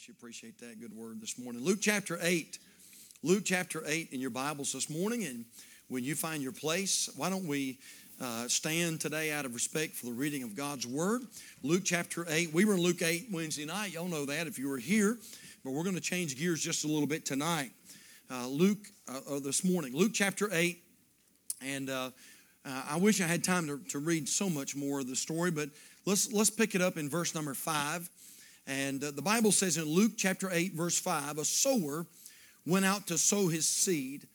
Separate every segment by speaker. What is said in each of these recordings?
Speaker 1: bless you. Appreciate that good word this morning. Luke chapter 8. Luke chapter 8 in your Bibles this morning. And when you find your place, why don't we uh, stand today out of respect for the reading of God's word? Luke chapter 8. We were in Luke 8 Wednesday night. Y'all know that if you were here. But we're going to change gears just a little bit tonight. Uh, Luke, uh, this morning, Luke chapter 8. And uh, uh, I wish I had time to, to read so much more of the story, but let's, let's pick it up in verse number 5. And uh, the Bible says in Luke chapter 8, verse 5, a sower went out to sow his seed.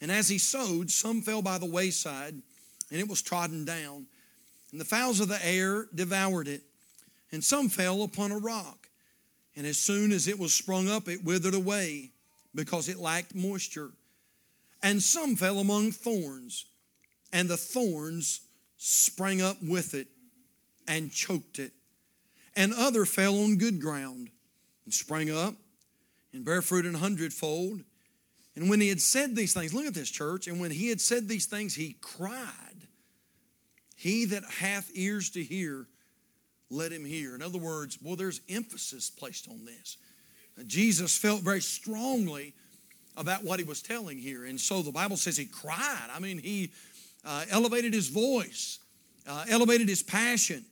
Speaker 1: And as he sowed, some fell by the wayside, and it was trodden down. And the fowls of the air devoured it. And some fell upon a rock. And as soon as it was sprung up, it withered away because it lacked moisture. And some fell among thorns, and the thorns sprang up with it and choked it and other fell on good ground and sprang up and bare fruit an hundredfold. And when he had said these things, look at this church, and when he had said these things, he cried, He that hath ears to hear, let him hear. In other words, well, there's emphasis placed on this. Jesus felt very strongly about what he was telling here. And so the Bible says he cried. I mean, he uh, elevated his voice, uh, elevated his passion.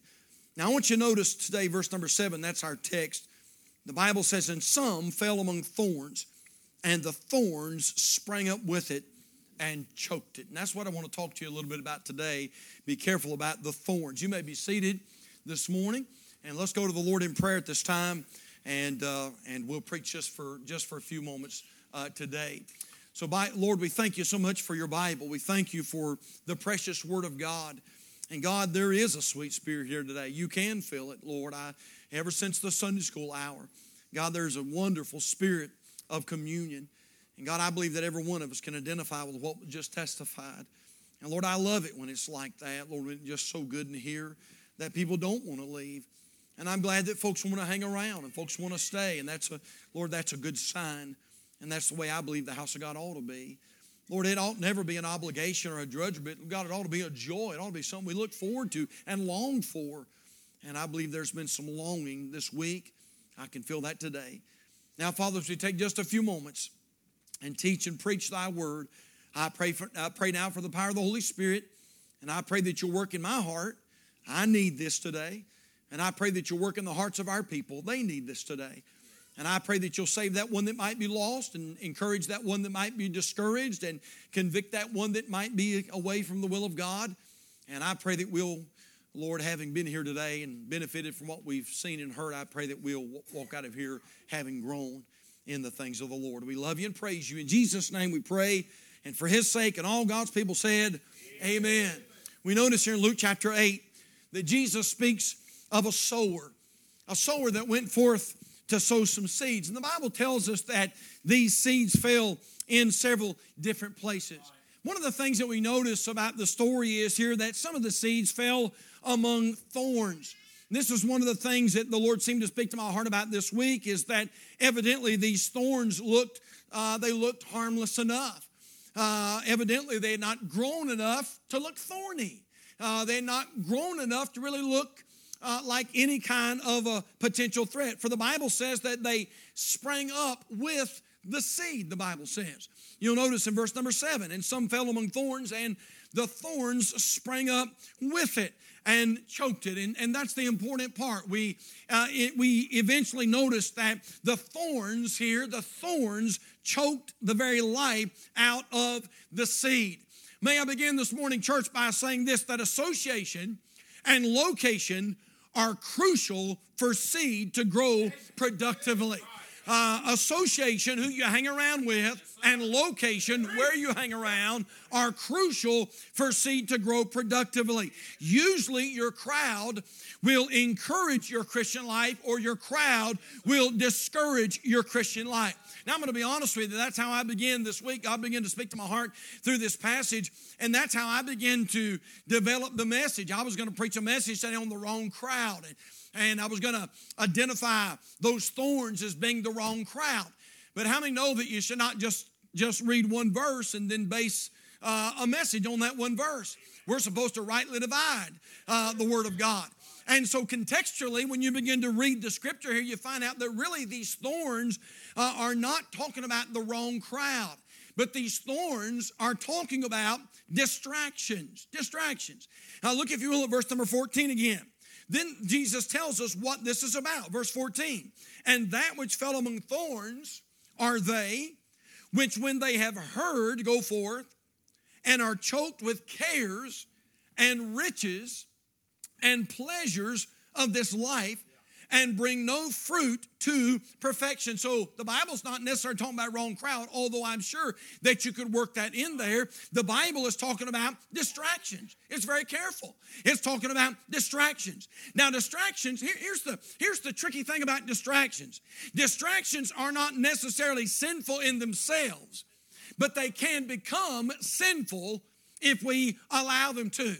Speaker 1: Now, I want you to notice today, verse number seven, that's our text. The Bible says, And some fell among thorns, and the thorns sprang up with it and choked it. And that's what I want to talk to you a little bit about today. Be careful about the thorns. You may be seated this morning, and let's go to the Lord in prayer at this time, and, uh, and we'll preach just for, just for a few moments uh, today. So, by, Lord, we thank you so much for your Bible. We thank you for the precious Word of God. And God, there is a sweet spirit here today. You can feel it, Lord. I ever since the Sunday school hour, God, there's a wonderful spirit of communion. And God, I believe that every one of us can identify with what just testified. And Lord, I love it when it's like that. Lord, it's just so good to hear that people don't want to leave. And I'm glad that folks want to hang around and folks want to stay. And that's a, Lord, that's a good sign. And that's the way I believe the house of God ought to be. Lord, it ought never be an obligation or a but God, it ought to be a joy. It ought to be something we look forward to and long for. And I believe there's been some longing this week. I can feel that today. Now, Father, as we take just a few moments and teach and preach thy word, I pray, for, I pray now for the power of the Holy Spirit, and I pray that you'll work in my heart. I need this today. And I pray that you'll work in the hearts of our people. They need this today. And I pray that you'll save that one that might be lost and encourage that one that might be discouraged and convict that one that might be away from the will of God. And I pray that we'll, Lord, having been here today and benefited from what we've seen and heard, I pray that we'll walk out of here having grown in the things of the Lord. We love you and praise you. In Jesus' name we pray. And for his sake, and all God's people said, Amen. Amen. We notice here in Luke chapter 8 that Jesus speaks of a sower, a sower that went forth to sow some seeds. And the Bible tells us that these seeds fell in several different places. One of the things that we notice about the story is here that some of the seeds fell among thorns. This is one of the things that the Lord seemed to speak to my heart about this week is that evidently these thorns looked, uh, they looked harmless enough. Uh, evidently they had not grown enough to look thorny. Uh, they had not grown enough to really look uh, like any kind of a potential threat. For the Bible says that they sprang up with the seed, the Bible says. You'll notice in verse number seven, and some fell among thorns, and the thorns sprang up with it and choked it. And, and that's the important part. We, uh, it, we eventually noticed that the thorns here, the thorns choked the very life out of the seed. May I begin this morning, church, by saying this that association and location are crucial for seed to grow productively. Uh, association, who you hang around with, and location, where you hang around, are crucial for seed to grow productively. Usually, your crowd will encourage your Christian life, or your crowd will discourage your Christian life. Now, I'm going to be honest with you. That's how I began this week. God began to speak to my heart through this passage, and that's how I began to develop the message. I was going to preach a message saying on the wrong crowd, and, and I was going to identify those thorns as being the wrong crowd. But how many know that you should not just just read one verse and then base uh, a message on that one verse? We're supposed to rightly divide uh, the Word of God. And so, contextually, when you begin to read the scripture here, you find out that really these thorns uh, are not talking about the wrong crowd, but these thorns are talking about distractions. Distractions. Now, look, if you will, at verse number 14 again. Then Jesus tells us what this is about. Verse 14. And that which fell among thorns are they which, when they have heard, go forth and are choked with cares and riches and pleasures of this life and bring no fruit to perfection. So the Bible's not necessarily talking about wrong crowd, although I'm sure that you could work that in there. The Bible is talking about distractions. It's very careful. It's talking about distractions. Now, distractions, here, here's the here's the tricky thing about distractions. Distractions are not necessarily sinful in themselves, but they can become sinful if we allow them to.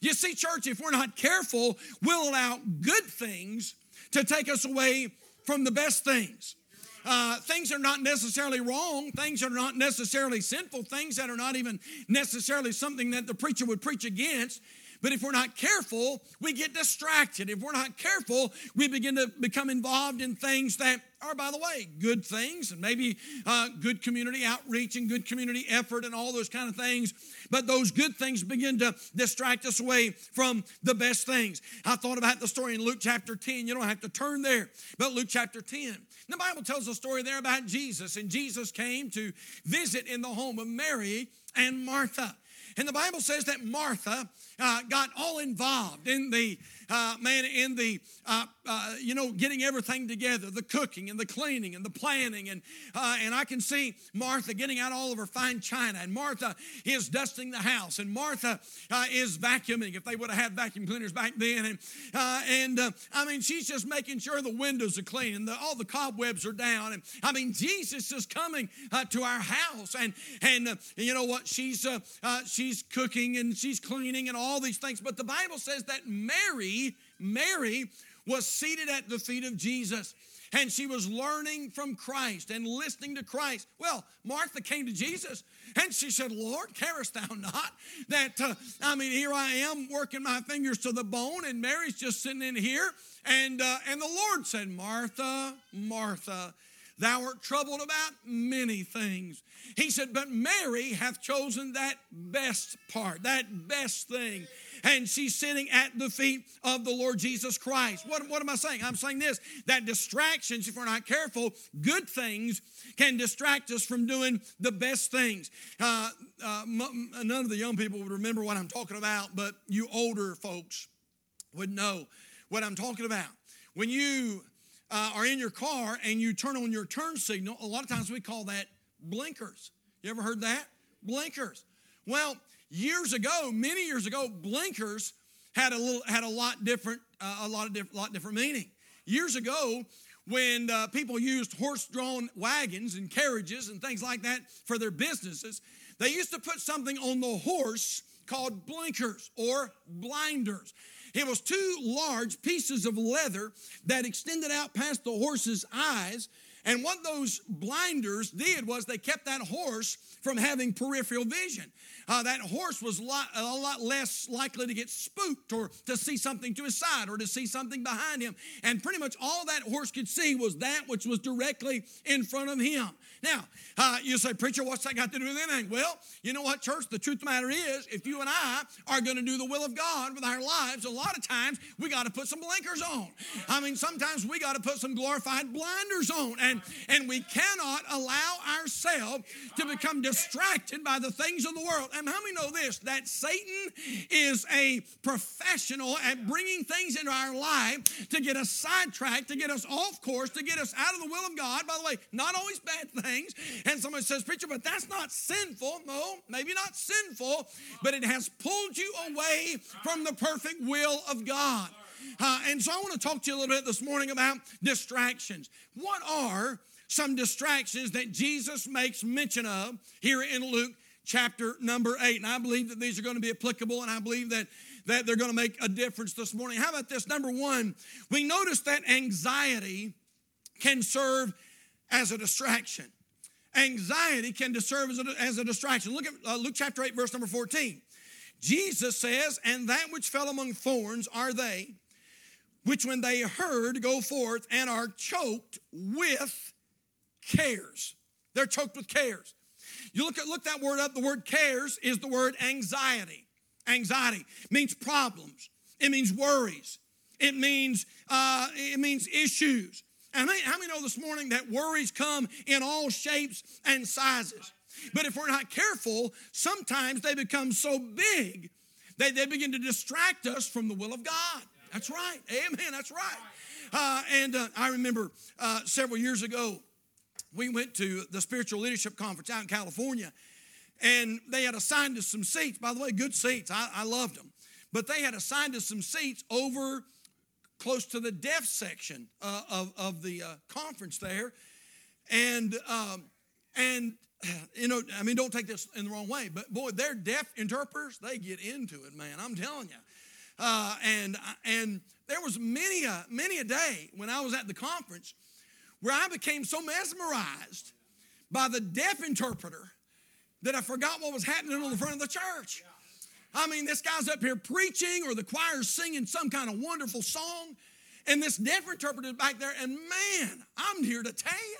Speaker 1: You see, church, if we're not careful, we'll allow good things to take us away from the best things. Uh, things are not necessarily wrong, things are not necessarily sinful, things that are not even necessarily something that the preacher would preach against. But if we're not careful, we get distracted. If we're not careful, we begin to become involved in things that are, by the way, good things and maybe uh, good community outreach and good community effort and all those kind of things. But those good things begin to distract us away from the best things. I thought about the story in Luke chapter 10. You don't have to turn there, but Luke chapter 10. The Bible tells a story there about Jesus, and Jesus came to visit in the home of Mary and Martha. And the Bible says that Martha uh, got all involved in the uh, man in the uh, uh, you know getting everything together, the cooking and the cleaning and the planning, and uh, and I can see Martha getting out all of her fine china, and Martha is dusting the house, and Martha uh, is vacuuming. If they would have had vacuum cleaners back then, and and I mean she's just making sure the windows are clean and the, all the cobwebs are down, and I mean Jesus is coming to our house, and and you know what she's she's cooking and she's cleaning and all these things, but the Bible says that Mary Mary, was seated at the feet of Jesus and she was learning from Christ and listening to Christ. Well, Martha came to Jesus and she said, Lord, carest thou not that, uh, I mean, here I am working my fingers to the bone and Mary's just sitting in here. And, uh, and the Lord said, Martha, Martha, thou art troubled about many things. He said, but Mary hath chosen that best part, that best thing and she's sitting at the feet of the Lord Jesus Christ. What, what am I saying? I'm saying this that distractions, if we're not careful, good things can distract us from doing the best things. Uh, uh, none of the young people would remember what I'm talking about, but you older folks would know what I'm talking about. When you uh, are in your car and you turn on your turn signal, a lot of times we call that blinkers. You ever heard that? Blinkers. Well, years ago, many years ago, blinkers had a little had a lot different uh, a lot of different lot different meaning. Years ago, when uh, people used horse-drawn wagons and carriages and things like that for their businesses, they used to put something on the horse called blinkers or blinders. It was two large pieces of leather that extended out past the horse's eyes. And what those blinders did was they kept that horse from having peripheral vision uh, that horse was lot, a lot less likely to get spooked or to see something to his side or to see something behind him. And pretty much all that horse could see was that which was directly in front of him. Now, uh, you say, Preacher, what's that got to do with anything? Well, you know what, church? The truth of the matter is, if you and I are going to do the will of God with our lives, a lot of times we got to put some blinkers on. I mean, sometimes we got to put some glorified blinders on. And, and we cannot allow ourselves to become distracted by the things of the world. And how many know this? That Satan is a professional at bringing things into our life to get us sidetracked, to get us off course, to get us out of the will of God. By the way, not always bad things. And somebody says, Preacher, but that's not sinful. No, maybe not sinful, but it has pulled you away from the perfect will of God. Uh, and so I want to talk to you a little bit this morning about distractions. What are some distractions that Jesus makes mention of here in Luke chapter number eight. And I believe that these are going to be applicable, and I believe that, that they're going to make a difference this morning. How about this? Number one, we notice that anxiety can serve as a distraction. Anxiety can serve as a, as a distraction. Look at uh, Luke chapter 8, verse number 14. Jesus says, And that which fell among thorns are they, which when they heard go forth and are choked with cares. They're choked with cares. You look at look that word up. The word cares is the word anxiety. Anxiety means problems. It means worries. It means uh, it means issues. And how many know this morning that worries come in all shapes and sizes? But if we're not careful, sometimes they become so big that they begin to distract us from the will of God. That's right. Amen. That's right. Uh, and uh, I remember uh, several years ago, we went to the spiritual leadership conference out in California, and they had assigned us some seats. By the way, good seats. I, I loved them. But they had assigned us some seats over close to the deaf section uh, of, of the uh, conference there. And, um, and, you know, I mean, don't take this in the wrong way, but boy, they're deaf interpreters. They get into it, man. I'm telling you. Uh, and, and there was many a, many a day when I was at the conference where I became so mesmerized by the deaf interpreter that I forgot what was happening on the front of the church. I mean, this guy's up here preaching, or the choir's singing some kind of wonderful song, and this deaf interpreter back there, and man, I'm here to tell you,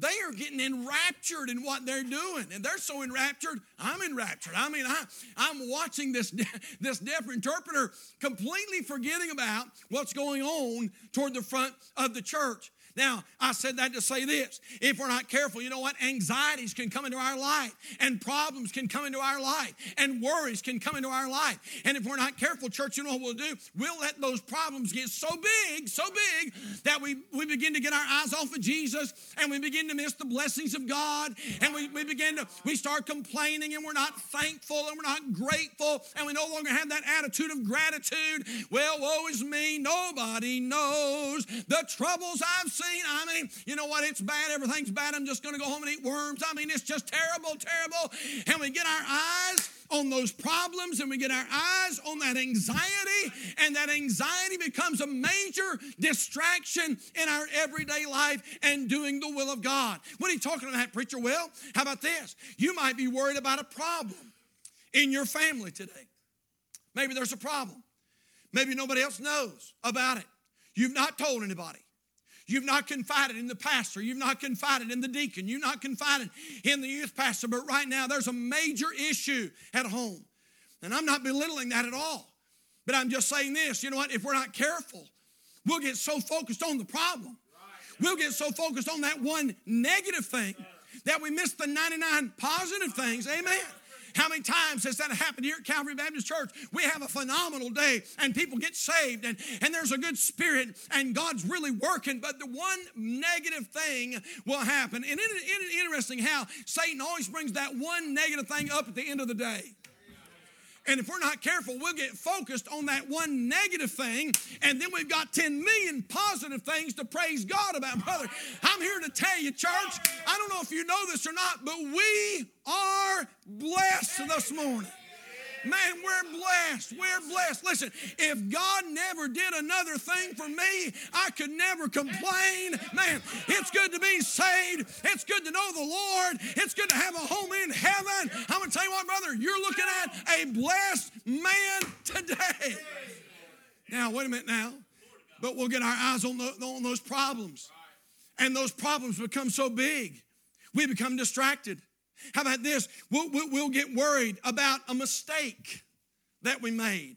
Speaker 1: they are getting enraptured in what they're doing. And they're so enraptured, I'm enraptured. I mean, I, I'm watching this, this deaf interpreter completely forgetting about what's going on toward the front of the church. Now, I said that to say this. If we're not careful, you know what? Anxieties can come into our life, and problems can come into our life, and worries can come into our life. And if we're not careful, church, you know what we'll do? We'll let those problems get so big, so big, that we, we begin to get our eyes off of Jesus and we begin to miss the blessings of God. And we, we begin to, we start complaining and we're not thankful and we're not grateful and we no longer have that attitude of gratitude. Well, woe is me. Nobody knows the troubles I've seen. I mean, you know what? It's bad. Everything's bad. I'm just going to go home and eat worms. I mean, it's just terrible, terrible. And we get our eyes on those problems and we get our eyes on that anxiety, and that anxiety becomes a major distraction in our everyday life and doing the will of God. What are you talking about, preacher? Well, how about this? You might be worried about a problem in your family today. Maybe there's a problem. Maybe nobody else knows about it. You've not told anybody. You've not confided in the pastor. You've not confided in the deacon. You've not confided in the youth pastor. But right now, there's a major issue at home. And I'm not belittling that at all. But I'm just saying this you know what? If we're not careful, we'll get so focused on the problem. We'll get so focused on that one negative thing that we miss the 99 positive things. Amen. How many times has that happened here at Calvary Baptist Church? We have a phenomenal day and people get saved and, and there's a good spirit and God's really working, but the one negative thing will happen. And it is interesting how Satan always brings that one negative thing up at the end of the day. And if we're not careful, we'll get focused on that one negative thing, and then we've got 10 million positive things to praise God about, brother. I'm here to tell you, church, I don't know if you know this or not, but we are blessed this morning. Man, we're blessed. We're blessed. Listen, if God never did another thing for me, I could never complain. Man, it's good to be saved. It's good to know the Lord. It's good to have a home in heaven. I'm going to tell you what, brother, you're looking at a blessed man today. Now, wait a minute now. But we'll get our eyes on, the, on those problems. And those problems become so big, we become distracted. How about this? We'll, we'll, get worried about a mistake that we made.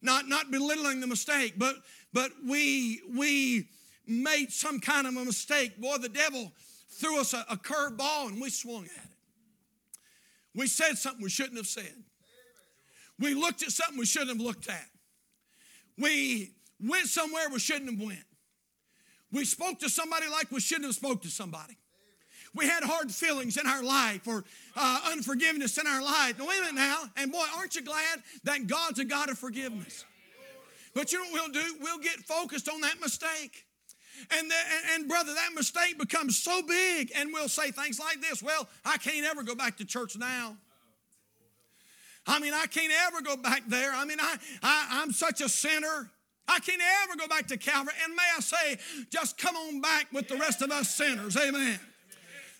Speaker 1: Not, not belittling the mistake, but, but we, we made some kind of a mistake. Boy, the devil threw us a, a curved ball and we swung at it. We said something we shouldn't have said. We looked at something we shouldn't have looked at. We went somewhere we shouldn't have went. We spoke to somebody like we shouldn't have spoke to somebody we had hard feelings in our life or uh, unforgiveness in our life. Now, wait a minute now. And boy, aren't you glad that God's a God of forgiveness? But you know what we'll do? We'll get focused on that mistake. And, the, and, and, brother, that mistake becomes so big, and we'll say things like this Well, I can't ever go back to church now. I mean, I can't ever go back there. I mean, I, I, I'm such a sinner. I can't ever go back to Calvary. And may I say, just come on back with the rest of us sinners. Amen.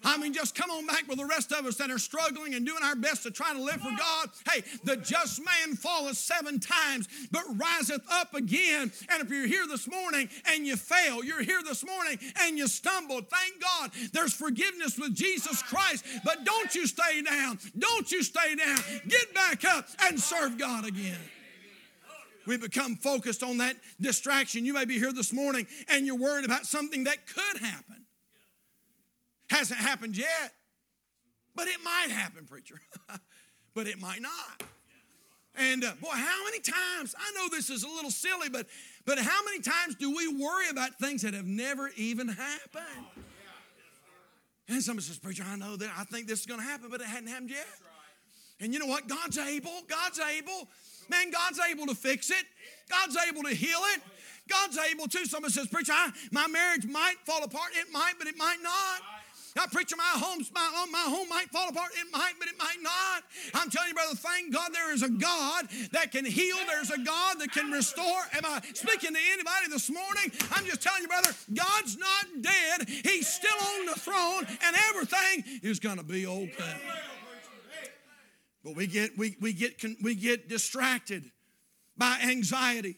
Speaker 2: I mean, just come on back with the rest of us that are struggling and doing our best to try to live for God. Hey, the just man falleth seven times, but riseth up again. And if you're here this morning and you fail, you're here this morning and you stumbled, thank God there's forgiveness with Jesus Christ. But don't you stay down. Don't you stay down. Get back up and serve God again. We become focused on that distraction. You may be here this morning and you're worried about something that could happen. Hasn't happened yet, but it might happen, preacher. but it might not. And uh, boy, how many times, I know this is a little silly, but, but how many times do we worry about things that have never even happened? And somebody says, Preacher, I know that I think this is going to happen, but it hadn't happened yet. And you know what? God's able. God's able. Man, God's able to fix it. God's able to heal it. God's able to. Somebody says, Preacher, I, my marriage might fall apart. It might, but it might not. Now, preacher, my home's my, my home might fall apart. It might, but it might not. I'm telling you, brother, thank God there is a God that can heal. There's a God that can restore. Am I speaking to anybody this morning? I'm just telling you, brother, God's not dead. He's still on the throne, and everything is going to be okay. But we get we, we get we get distracted by anxiety.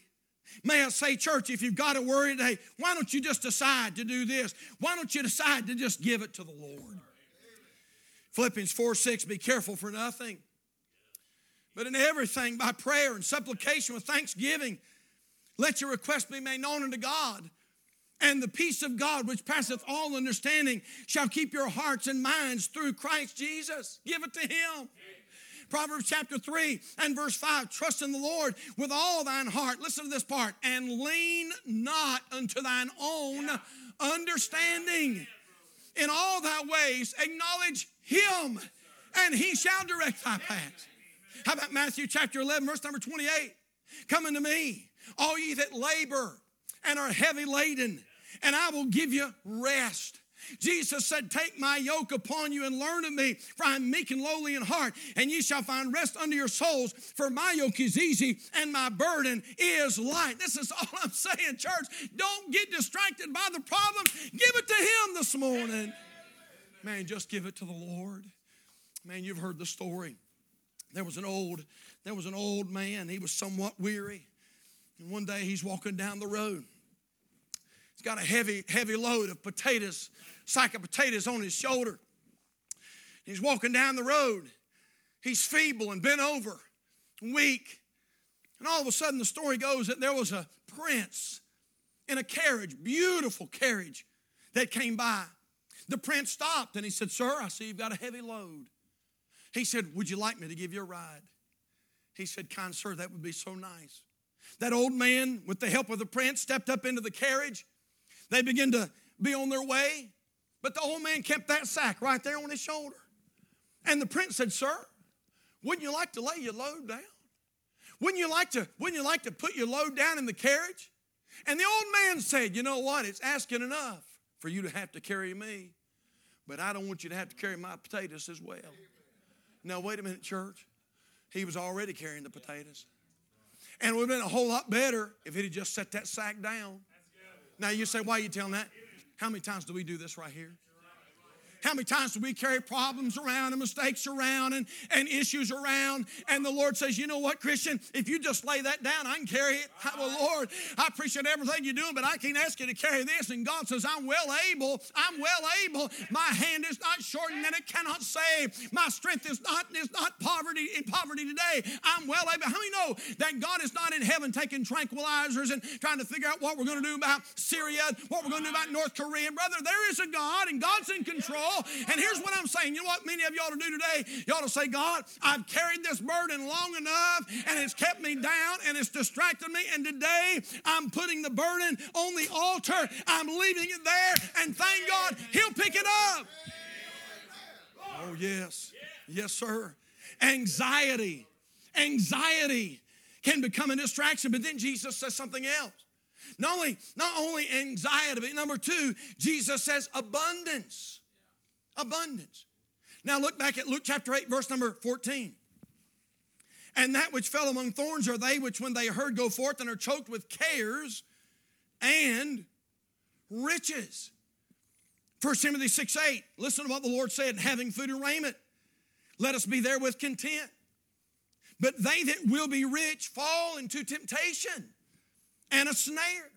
Speaker 2: May I say, church, if you've got a worry today, why don't you just decide to do this? Why don't you decide to just give it to the Lord? Philippians 4 6, be careful for nothing. But in everything, by prayer and supplication with thanksgiving, let your request be made known unto God. And the peace of God, which passeth all understanding, shall keep your hearts and minds through Christ Jesus. Give it to Him. Proverbs chapter 3 and verse 5 Trust in the Lord with all thine heart. Listen to this part. And lean not unto thine own understanding. In all thy ways, acknowledge him, and he shall direct thy path. How about Matthew chapter 11, verse number 28? Come unto me, all ye that labor and are heavy laden, and I will give you rest. Jesus said, Take my yoke upon you and learn of me, for I am meek and lowly in heart, and ye shall find rest unto your souls. For my yoke is easy and my burden is light. This is all I'm saying, church. Don't get distracted by the problem. Give it to Him this morning. Man, just give it to the Lord. Man, you've heard the story. There was an old, there was an old man. He was somewhat weary. And one day he's walking down the road. He's got a heavy, heavy load of potatoes sack of potatoes on his shoulder. He's walking down the road. He's feeble and bent over, weak. And all of a sudden, the story goes that there was a prince in a carriage, beautiful carriage, that came by. The prince stopped and he said, Sir, I see you've got a heavy load. He said, Would you like me to give you a ride? He said, Kind sir, that would be so nice. That old man, with the help of the prince, stepped up into the carriage. They began to be on their way. But the old man kept that sack right there on his shoulder. And the prince said, Sir, wouldn't you like to lay your load down? Wouldn't you like to, wouldn't you like to put your load down in the carriage? And the old man said, You know what? It's asking enough for you to have to carry me, but I don't want you to have to carry my potatoes as well. Now, wait a minute, church. He was already carrying the potatoes. And it would have been a whole lot better if he had just set that sack down. Now, you say, Why are you telling that? How many times do we do this right here? How many times do we carry problems around and mistakes around and, and issues around? And the Lord says, You know what, Christian? If you just lay that down, I can carry it. Well, Lord, I appreciate everything you're doing, but I can't ask you to carry this. And God says, I'm well able. I'm well able. My hand is not shortened and it cannot save. My strength is not, is not poverty in poverty today. I'm well able. How many know that God is not in heaven taking tranquilizers and trying to figure out what we're going to do about Syria, what we're going to do about North Korea? Brother, there is a God and God's in control. And here's what I'm saying. You know what many of you ought to do today? You ought to say, God, I've carried this burden long enough and it's kept me down and it's distracted me. And today I'm putting the burden on the altar. I'm leaving it there. And thank God He'll pick it up. Oh, yes. Yes, sir. Anxiety. Anxiety can become a distraction. But then Jesus says something else. Not only, not only anxiety, but number two, Jesus says abundance abundance. Now look back at Luke chapter 8, verse number 14. And that which fell among thorns are they which, when they heard, go forth and are choked with cares and riches. 1 Timothy 6 8, listen to what the Lord said, having food and raiment, let us be there with content. But they that will be rich fall into temptation and a snare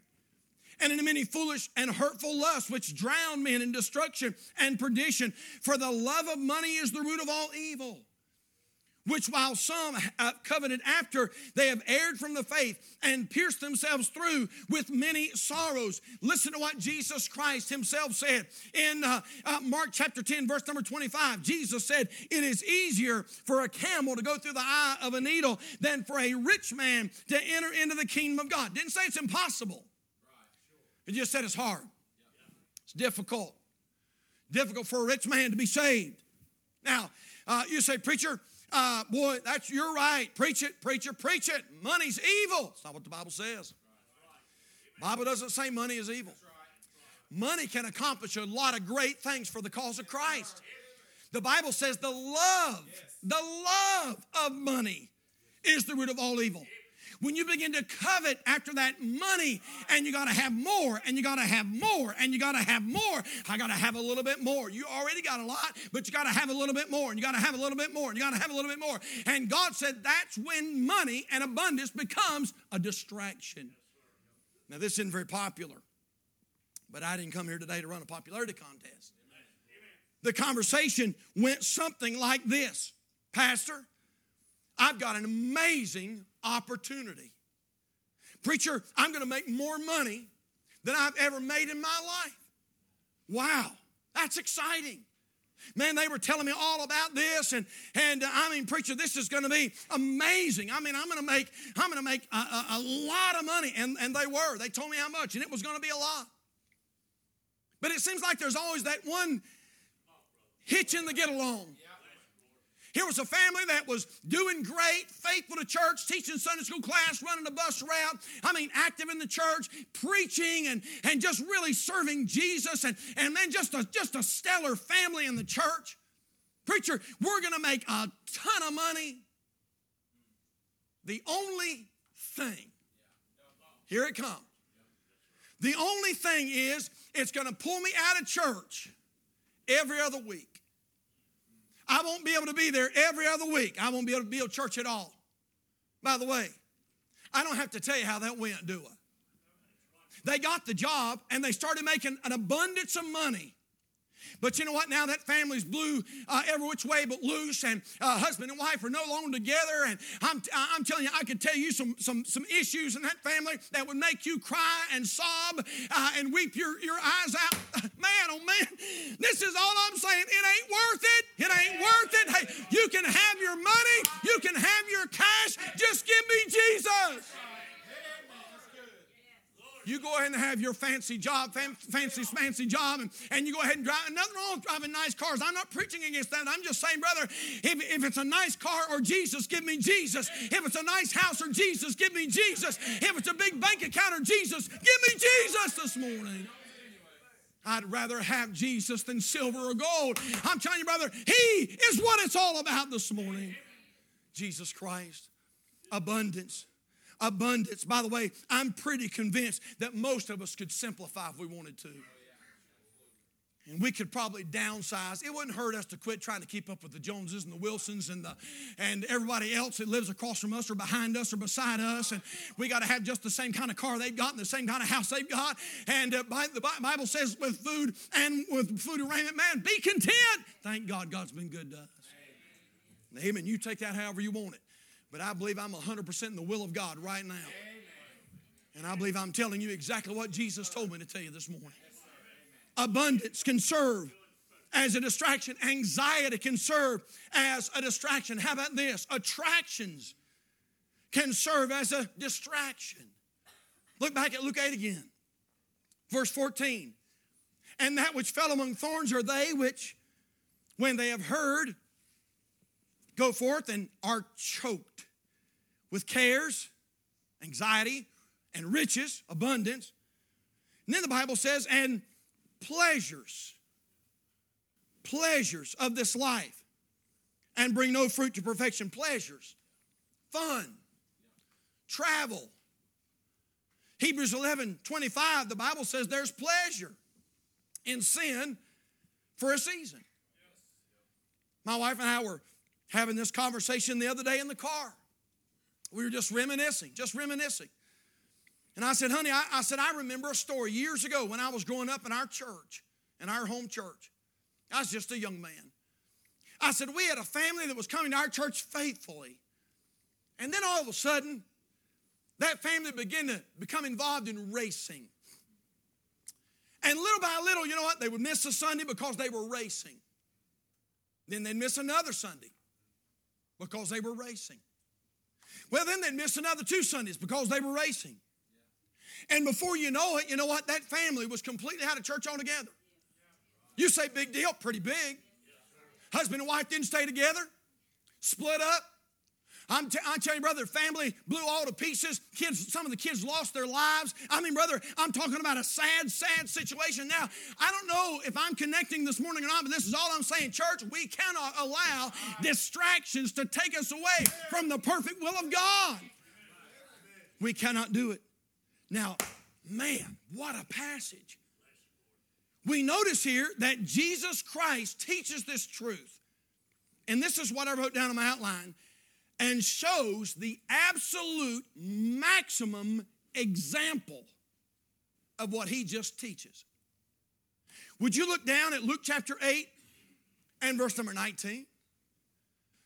Speaker 2: and into many foolish and hurtful lusts, which drown men in destruction and perdition. For the love of money is the root of all evil which while some have coveted after, they have erred from the faith and pierced themselves through with many sorrows. Listen to what Jesus Christ himself said in uh, uh, Mark chapter 10, verse number 25. Jesus said, It is easier for a camel to go through the eye of a needle than for a rich man to enter into the kingdom of God. Didn't say it's impossible, it just said it's hard, it's difficult. Difficult for a rich man to be saved. Now, uh, you say, Preacher, uh, boy, that's you're right. Preach it, preacher, preach it. Money's evil. It's not what the Bible says. Bible doesn't say money is evil. Money can accomplish a lot of great things for the cause of Christ. The Bible says the love, the love of money is the root of all evil. When you begin to covet after that money and you got to have more and you got to have more and you got to have more, I got to have a little bit more. You already got a lot, but you got to have a little bit more and you got to have a little bit more and you got to have a little bit more. And God said that's when money and abundance becomes a distraction. Now, this isn't very popular, but I didn't come here today to run a popularity contest. The conversation went something like this Pastor, I've got an amazing opportunity. Preacher, I'm going to make more money than I've ever made in my life. Wow, that's exciting. Man, they were telling me all about this, and and uh, I mean, preacher, this is going to be amazing. I mean, I'm going to make I'm going to make a, a, a, lot of money, and and they were. They told me how much, and it was going to be a lot. But it seems like there's always that one hitch in the get along. Here was a family that was doing great, faithful to church, teaching Sunday school class, running a bus route. I mean, active in the church, preaching and, and just really serving Jesus. And, and then just a, just a stellar family in the church. Preacher, we're going to make a ton of money. The only thing, here it comes. The only thing is, it's going to pull me out of church every other week. I won't be able to be there every other week. I won't be able to at church at all. By the way, I don't have to tell you how that went, do I? They got the job and they started making an abundance of money but you know what? Now that family's blue uh, every which way but loose, and uh, husband and wife are no longer together. And I'm, I'm telling you, I could tell you some, some, some issues in that family that would make you cry and sob uh, and weep your, your eyes out. Man, oh man, this is all I'm saying. It ain't worth it. It ain't worth it. Hey, you can have your money, you can have your cash. Just give me Jesus. You go ahead and have your fancy job, fancy, fancy job, and, and you go ahead and drive. Nothing wrong with driving nice cars. I'm not preaching against that. I'm just saying, brother, if, if it's a nice car or Jesus, give me Jesus. If it's a nice house or Jesus, give me Jesus. If it's a big bank account or Jesus, give me Jesus this morning. I'd rather have Jesus than silver or gold. I'm telling you, brother, He is what it's all about this morning. Jesus Christ, abundance abundance. By the way, I'm pretty convinced that most of us could simplify if we wanted to. And we could probably downsize. It wouldn't hurt us to quit trying to keep up with the Joneses and the Wilsons and the and everybody else that lives across from us or behind us or beside us. And we got to have just the same kind of car they've got and the same kind of house they've got. And uh, the Bible says with food and with food and raiment, man, be content. Thank God God's been good to us. Amen. Amen. You take that however you want it. But I believe I'm 100% in the will of God right now. And I believe I'm telling you exactly what Jesus told me to tell you this morning. Abundance can serve as a distraction, anxiety can serve as a distraction. How about this? Attractions can serve as a distraction. Look back at Luke 8 again, verse 14. And that which fell among thorns are they which, when they have heard, go forth and are choked with cares, anxiety, and riches, abundance. And then the Bible says, and pleasures, pleasures of this life, and bring no fruit to perfection. Pleasures, fun, travel. Hebrews 11 25, the Bible says there's pleasure in sin for a season. My wife and I were having this conversation the other day in the car. We were just reminiscing, just reminiscing. And I said, honey, I, I, said, I remember a story years ago when I was growing up in our church, in our home church. I was just a young man. I said, we had a family that was coming to our church faithfully. And then all of a sudden, that family began to become involved in racing. And little by little, you know what? They would miss a Sunday because they were racing. Then they'd miss another Sunday because they were racing. Well, then they'd miss another two Sundays because they were racing. And before you know it, you know what? That family was completely out of church altogether. You say big deal, pretty big. Husband and wife didn't stay together, split up. I'm, t- I'm telling you, brother, family blew all to pieces. Kids, some of the kids lost their lives. I mean, brother, I'm talking about a sad, sad situation. Now, I don't know if I'm connecting this morning or not, but this is all I'm saying. Church, we cannot allow distractions to take us away from the perfect will of God. We cannot do it. Now, man, what a passage. We notice here that Jesus Christ teaches this truth. And this is what I wrote down in my outline and shows the absolute maximum example of what he just teaches. Would you look down at Luke chapter 8 and verse number 19?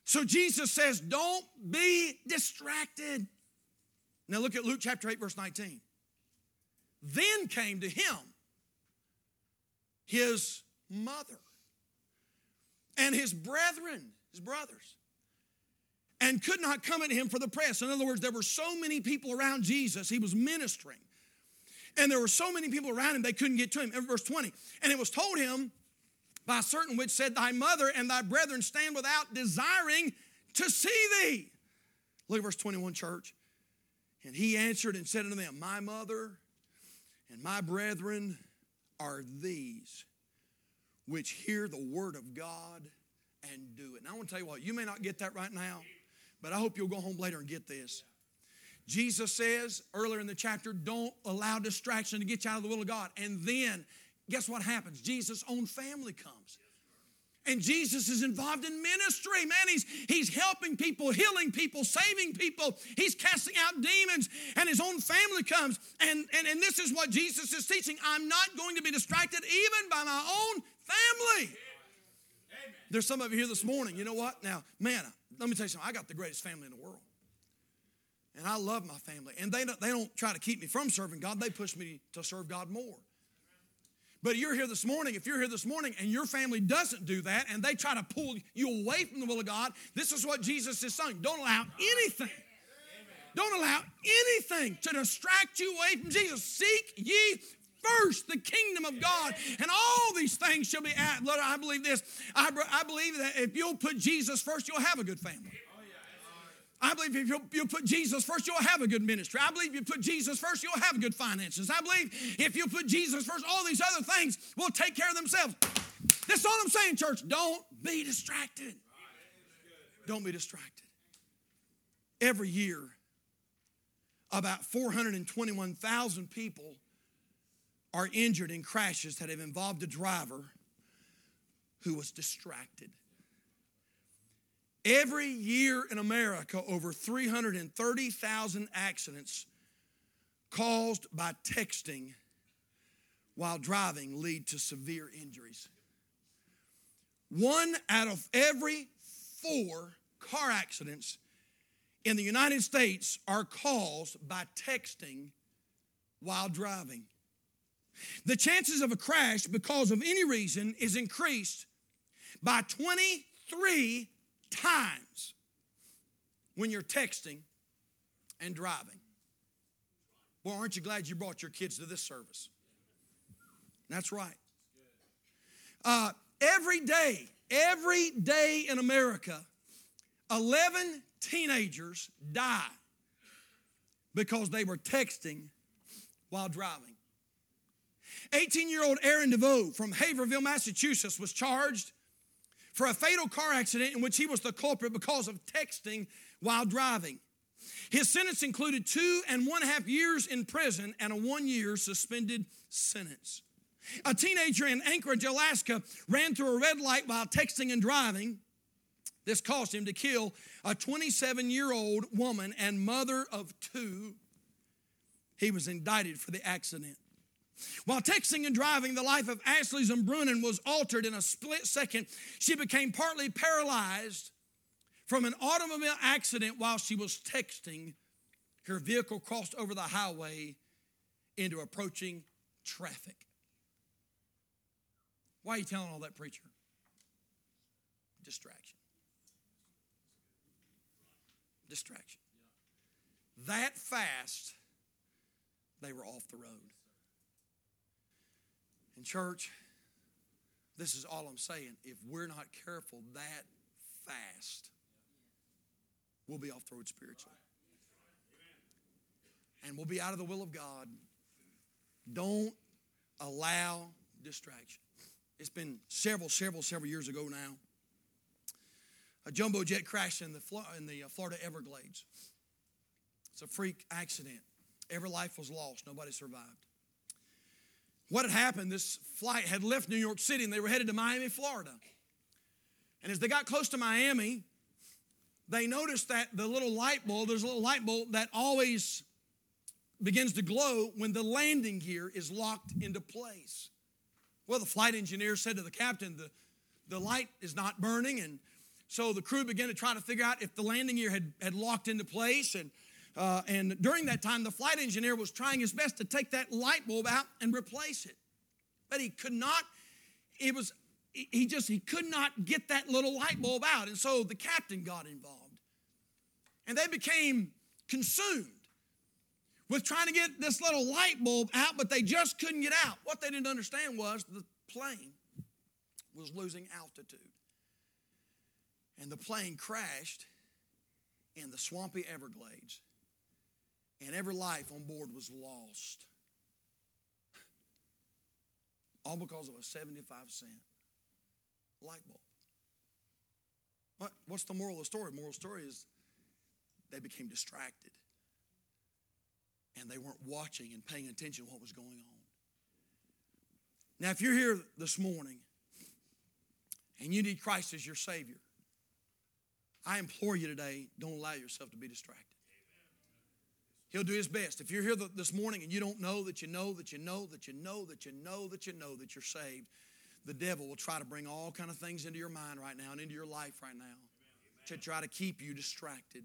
Speaker 2: So Jesus says, Don't be distracted. Now look at Luke chapter 8, verse 19. Then came to him his mother and his brethren, his brothers, and could not come at him for the press. In other words, there were so many people around Jesus, he was ministering. And there were so many people around him, they couldn't get to him. In verse 20, and it was told him by certain which said, Thy mother and thy brethren stand without, desiring to see thee. Look at verse 21, church. And he answered and said unto them, My mother and my brethren are these which hear the word of God and do it. And I want to tell you what, you may not get that right now, but I hope you'll go home later and get this. Jesus says earlier in the chapter, don't allow distraction to get you out of the will of God. And then, guess what happens? Jesus' own family comes. And Jesus is involved in ministry. Man, he's, he's helping people, healing people, saving people. He's casting out demons, and his own family comes. And, and, and this is what Jesus is teaching. I'm not going to be distracted even by my own family. Amen. There's some of you here this morning. You know what? Now, man, let me tell you something. I got the greatest family in the world. And I love my family. And they don't, they don't try to keep me from serving God, they push me to serve God more. But you're here this morning, if you're here this morning and your family doesn't do that and they try to pull you away from the will of God, this is what Jesus is saying. Don't allow anything, don't allow anything to distract you away from Jesus. Seek ye first the kingdom of God, and all these things shall be added. Lord, I believe this. I, I believe that if you'll put Jesus first, you'll have a good family. I believe if you'll, you'll, put Jesus first, you'll have a good ministry. I believe if you put Jesus first, you'll have good finances. I believe if you put Jesus first, all these other things will take care of themselves. That's all I'm saying, church. Don't be distracted. Don't be distracted. Every year, about 421,000 people are injured in crashes that have involved a driver who was distracted. Every year in America, over 330,000 accidents caused by texting while driving lead to severe injuries. One out of every four car accidents in the United States are caused by texting while driving. The chances of a crash because of any reason is increased by 23 times when you're texting and driving. Well, aren't you glad you brought your kids to this service? That's right. Uh, every day, every day in America, 11 teenagers die because they were texting while driving. 18 year old Aaron Deveau from Haverhill, Massachusetts was charged for a fatal car accident in which he was the culprit because of texting while driving. His sentence included two and one half years in prison and a one year suspended sentence. A teenager in Anchorage, Alaska, ran through a red light while texting and driving. This caused him to kill a 27 year old woman and mother of two. He was indicted for the accident. While texting and driving, the life of Ashley Zembrunin was altered in a split second. She became partly paralyzed from an automobile accident while she was texting. Her vehicle crossed over the highway into approaching traffic. Why are you telling all that, preacher? Distraction. Distraction. That fast, they were off the road. In church, this is all I'm saying. If we're not careful that fast, we'll be off the road spiritually. And we'll be out of the will of God. Don't allow distraction. It's been several, several, several years ago now. A jumbo jet crashed in the, in the uh, Florida Everglades. It's a freak accident. Every life was lost, nobody survived. What had happened, this flight had left New York City and they were headed to Miami, Florida. And as they got close to Miami, they noticed that the little light bulb, there's a little light bulb that always begins to glow when the landing gear is locked into place. Well, the flight engineer said to the captain, the, the light is not burning. And so the crew began to try to figure out if the landing gear had, had locked into place. And, uh, and during that time, the flight engineer was trying his best to take that light bulb out and replace it. But he could not, it was, he just, he could not get that little light bulb out. And so the captain got involved. And they became consumed with trying to get this little light bulb out, but they just couldn't get out. What they didn't understand was the plane was losing altitude. And the plane crashed in the swampy Everglades, and every life on board was lost. All because of a 75 cent light bulb. What, what's the moral of the story? The moral story is they became distracted and they weren't watching and paying attention to what was going on. Now, if you're here this morning and you need Christ as your Savior, I implore you today don't allow yourself to be distracted. He'll do his best. If you're here this morning and you don't know that you know that you know that you know that you know that you know that you're saved, the devil will try to bring all kind of things into your mind right now and into your life right now to try to keep you distracted.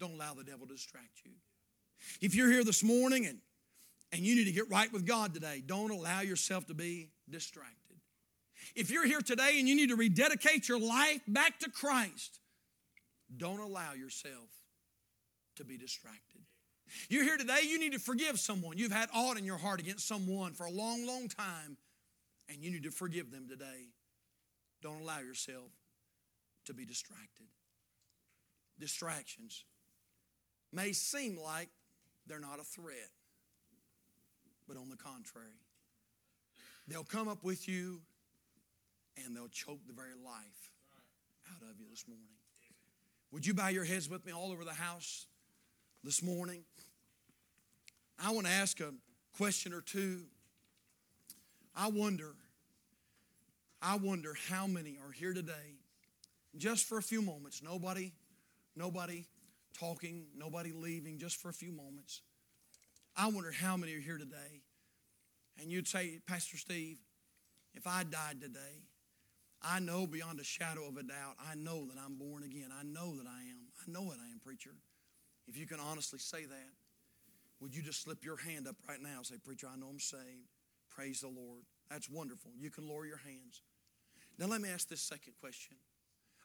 Speaker 2: Don't allow the devil to distract you. If you're here this morning and, and you need to get right with God today, don't allow yourself to be distracted. If you're here today and you need to rededicate your life back to Christ, don't allow yourself to be distracted. You're here today, you need to forgive someone. You've had aught in your heart against someone for a long, long time, and you need to forgive them today. Don't allow yourself to be distracted. Distractions may seem like they're not a threat, but on the contrary, they'll come up with you and they'll choke the very life out of you this morning. Would you bow your heads with me all over the house this morning? I want to ask a question or two. I wonder, I wonder how many are here today, just for a few moments. Nobody, nobody talking, nobody leaving, just for a few moments. I wonder how many are here today. And you'd say, Pastor Steve, if I died today, I know beyond a shadow of a doubt, I know that I'm born again. I know that I am. I know it I am, preacher. If you can honestly say that, would you just slip your hand up right now and say, Preacher, I know I'm saved. Praise the Lord. That's wonderful. You can lower your hands. Now, let me ask this second question.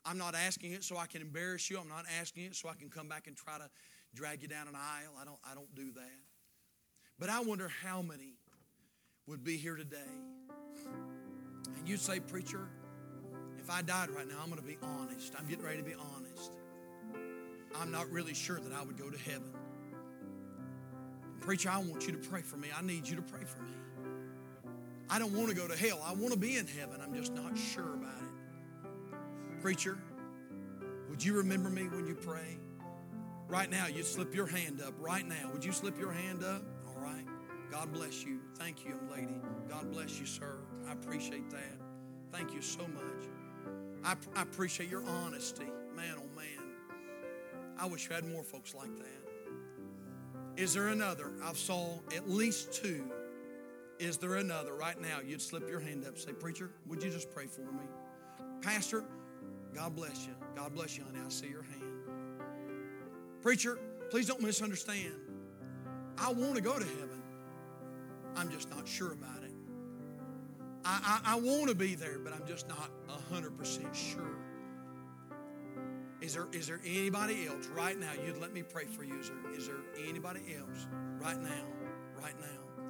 Speaker 2: I'm not asking it so I can embarrass you. I'm not asking it so I can come back and try to drag you down an aisle. I don't, I don't do that. But I wonder how many would be here today. And you'd say, Preacher, if I died right now, I'm going to be honest. I'm getting ready to be honest. I'm not really sure that I would go to heaven. Preacher, I want you to pray for me. I need you to pray for me. I don't want to go to hell. I want to be in heaven. I'm just not sure about it. Preacher, would you remember me when you pray? Right now, you slip your hand up. Right now, would you slip your hand up? All right.
Speaker 1: God bless you. Thank you, young lady. God bless you, sir. I appreciate that. Thank you so much. I, I appreciate your honesty. Man, oh man. I wish you had more folks like that. Is there another? I've saw at least two. Is there another right now? You'd slip your hand up. Say, preacher, would you just pray for me? Pastor, God bless you. God bless you, honey. I see your hand. Preacher, please don't misunderstand. I want to go to heaven. I'm just not sure about it. I, I, I want to be there, but I'm just not 100% sure. Is there, is there anybody else right now? You'd let me pray for you. Is there, is there anybody else right now? Right now.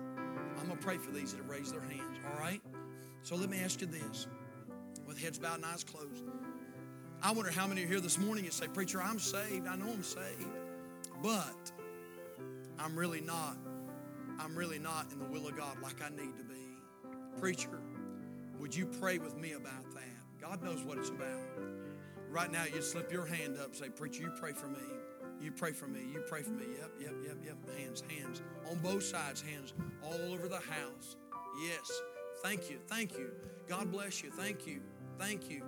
Speaker 1: I'm going to pray for these that have raised their hands, all right? So let me ask you this with heads bowed and eyes closed. I wonder how many are here this morning and say, Preacher, I'm saved. I know I'm saved, but I'm really not. I'm really not in the will of God like I need to be. Preacher, would you pray with me about that? God knows what it's about. Right now, you slip your hand up, say, Preacher, you pray for me. You pray for me. You pray for me. Yep, yep, yep, yep. Hands, hands. On both sides, hands all over the house. Yes. Thank you. Thank you. God bless you. Thank you. Thank you.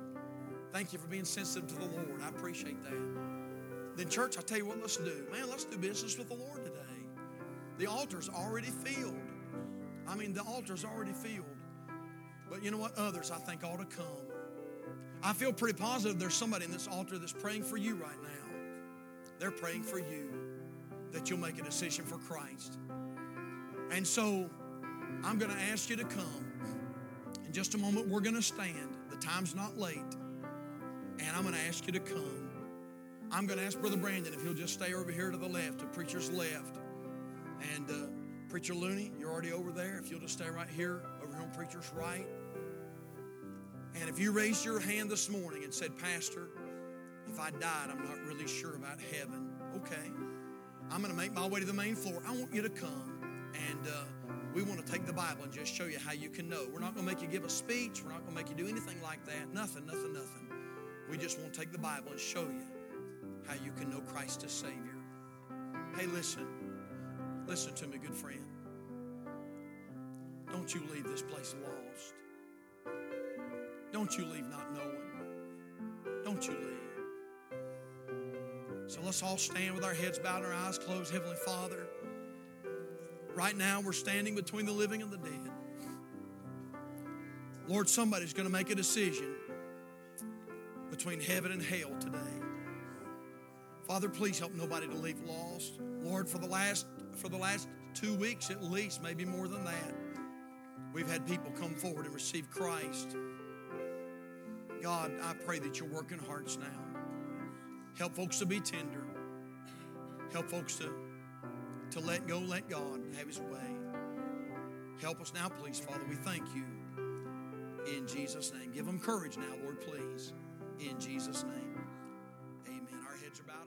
Speaker 1: Thank you for being sensitive to the Lord. I appreciate that. Then, church, I tell you what, let's do. Man, let's do business with the Lord today. The altar's already filled. I mean, the altar's already filled. But you know what? Others, I think, ought to come. I feel pretty positive there's somebody in this altar that's praying for you right now. They're praying for you that you'll make a decision for Christ. And so I'm going to ask you to come. In just a moment, we're going to stand. The time's not late. And I'm going to ask you to come. I'm going to ask Brother Brandon if he'll just stay over here to the left, the preacher's left. And uh, Preacher Looney, you're already over there. If you'll just stay right here, over here on Preacher's right. And if you raised your hand this morning and said, Pastor, if I died, I'm not really sure about heaven. Okay. I'm going to make my way to the main floor. I want you to come and uh, we want to take the Bible and just show you how you can know. We're not going to make you give a speech. We're not going to make you do anything like that. Nothing, nothing, nothing. We just want to take the Bible and show you how you can know Christ as Savior. Hey, listen. Listen to me, good friend. Don't you leave this place lost. Don't you leave not knowing. Don't you leave. So let's all stand with our heads bowed and our eyes closed. Heavenly Father, right now we're standing between the living and the dead. Lord, somebody's going to make a decision between heaven and hell today. Father, please help nobody to leave lost. Lord, for the last for the last two weeks at least, maybe more than that, we've had people come forward and receive Christ. God, I pray that you're working hearts now. Help folks to be tender. Help folks to, to let go, let God have his way. Help us now, please, Father. We thank you in Jesus' name. Give them courage now, Lord, please. In Jesus' name. Amen. Our heads are bowed.